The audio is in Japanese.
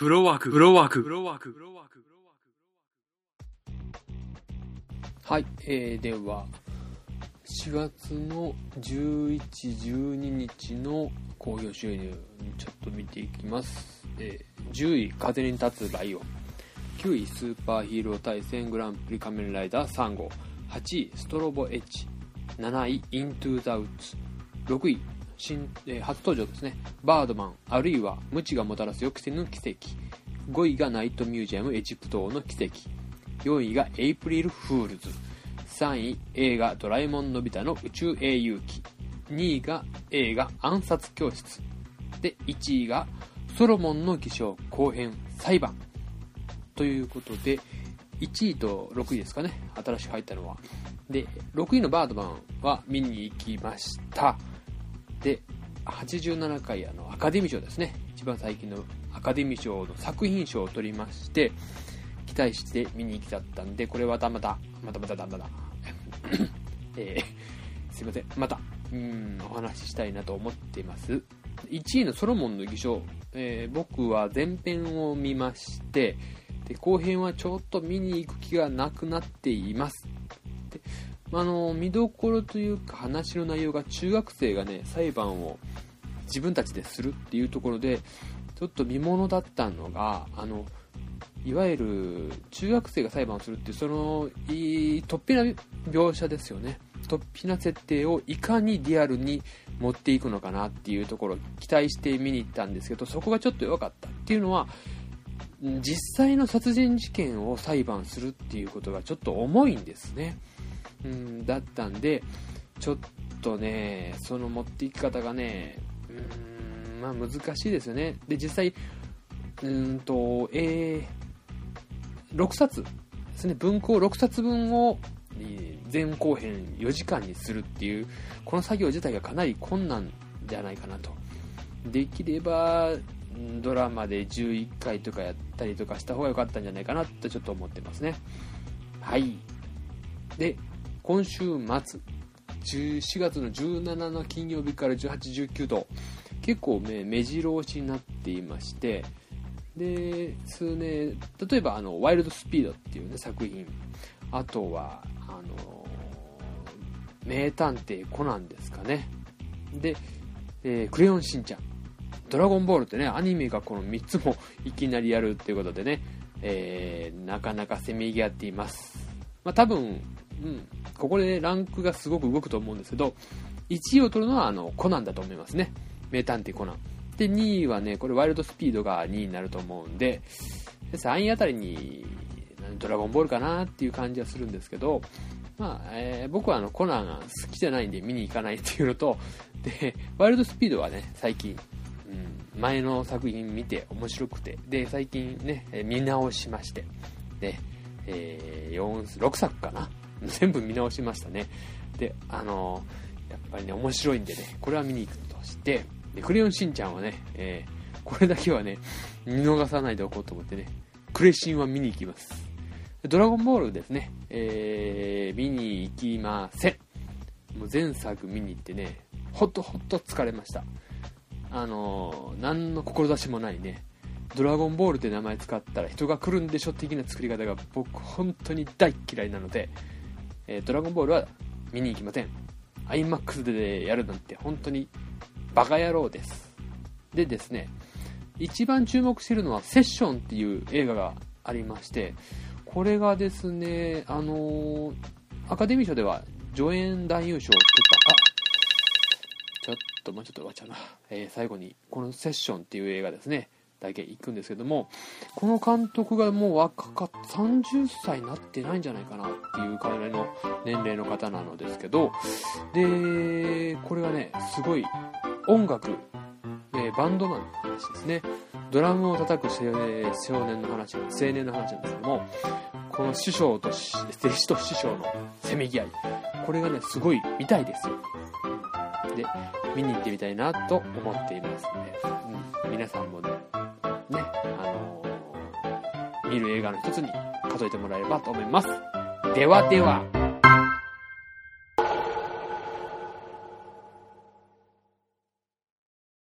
フロワーク、フロワーク、フロワーク、フロワーク。はい、えー、では、4月の11、12日の興行収入、ちょっと見ていきます。えー10位、風に立つライオン。9位、スーパーヒーロー対戦グランプリ仮面ライダー3号。8位、ストロボエッジ。7位、イントゥーザウッズ。6位、新えー初登場ですね。バードマン、あるいは無知がもたらす予期せぬ奇跡。5位がナイトミュージアムエジプト王の奇跡。4位がエイプリルフールズ。3位、映画ドラえもんのび太の宇宙英雄記。2位が映画暗殺教室。で、1位がソロモンの偽証後編裁判。ということで、1位と6位ですかね、新しく入ったのは。で、6位のバードマンは見に行きました。で、87回あのアカデミー賞ですね。一番最近のアカデミー賞の作品賞を取りまして、期待して見に行きだったんで、これはまた、またまたまたまた、えーすいません、また、うん、お話ししたいなと思っています。1位のソロモンの偽証、えー僕は前編を見まして、で後編はちょっと見に行く気がなくなっています。であの見どころというか話の内容が中学生がね裁判を自分たちでするっていうところでちょっと見ものだったのがあのいわゆる中学生が裁判をするっていうそのいい突飛な描写ですよね。突飛な設定をいかにリアルに持っていくのかなっていうところ期待して見に行ったんですけどそこがちょっと弱かったっていうのは実際の殺人事件を裁判するっていうことがちょっと重いんですね。うんだったんでちょっとねその持っていき方がねうんまあ難しいですよね。で実際うんとえー6冊ですね。文庫6冊分をえ前後編4時間にするっていうこの作業自体がかなり困難じゃないかなと。できればドラマで11回とかやったりとかした方が良かったんじゃないかなってちょっと思ってますね。はい。で今週末4月の17の金曜日から1819と結構ね目白押しになっていましてで数年例えばあの「ワイルドスピード」っていうね作品。あとはあの名探偵コナンですかね。で、えークレヨンしんちゃん。ドラゴンボールってねアニメがこの3つもいきなりやるっていうことでね、えーなかなかせめぎ合っています。まあ多分、うん、ここでランクがすごく動くと思うんですけど1位を取るのはあのコナンだと思いますね。名探偵コナン。で2位はねこれワイルドスピードが2位になると思うんで3位あたりにドラゴンボールかなっていう感じはするんですけど、まあえー僕はあのコナンが好きじゃないんで見に行かないっていうのとでワイルドスピードはね最近、うん、前の作品見て面白くてで最近ね見直しましてで、え4 6作かな全部見直しましたね。であのーやっぱりね面白いんでねこれは見に行くとしてでクレヨンしんちゃんはね、えーこれだけはね見逃さないでおこうと思ってねクレシンは見に行きます。ドラゴンボールですね、えー見に行きません。もう前作見に行ってねほっとほっと疲れました。あのー何の志もないねドラゴンボールって名前使ったら人が来るんでしょ的な作り方が僕本当に大嫌いなので、えードラゴンボールは見に行きません。iMAX でやるなんて本当にバカ野郎です。でですね一番注目してるのは「セッション」っていう映画がありましてこれがですねあのーアカデミー賞では助演男優賞を取った。あちょっともうちょっと終わっちゃうな、えー最後にこの「セッション」っていう映画ですね。だけ行くんですけどもこの監督がもう若かっ30歳になってないんじゃないかなっていうくらいの年齢の方なのですけどでこれがねすごい音楽、えーバンドマンの話ですね。ドラムを叩く少年の話青年の話なんですけどもこの師匠と弟子と師匠のせめぎ合い。これがねすごい見たいですよ。で見に行ってみたいなと思っていますので、うん、皆さんもねねあのー見る映画の一つに数えてもらえればと思います。ではでは。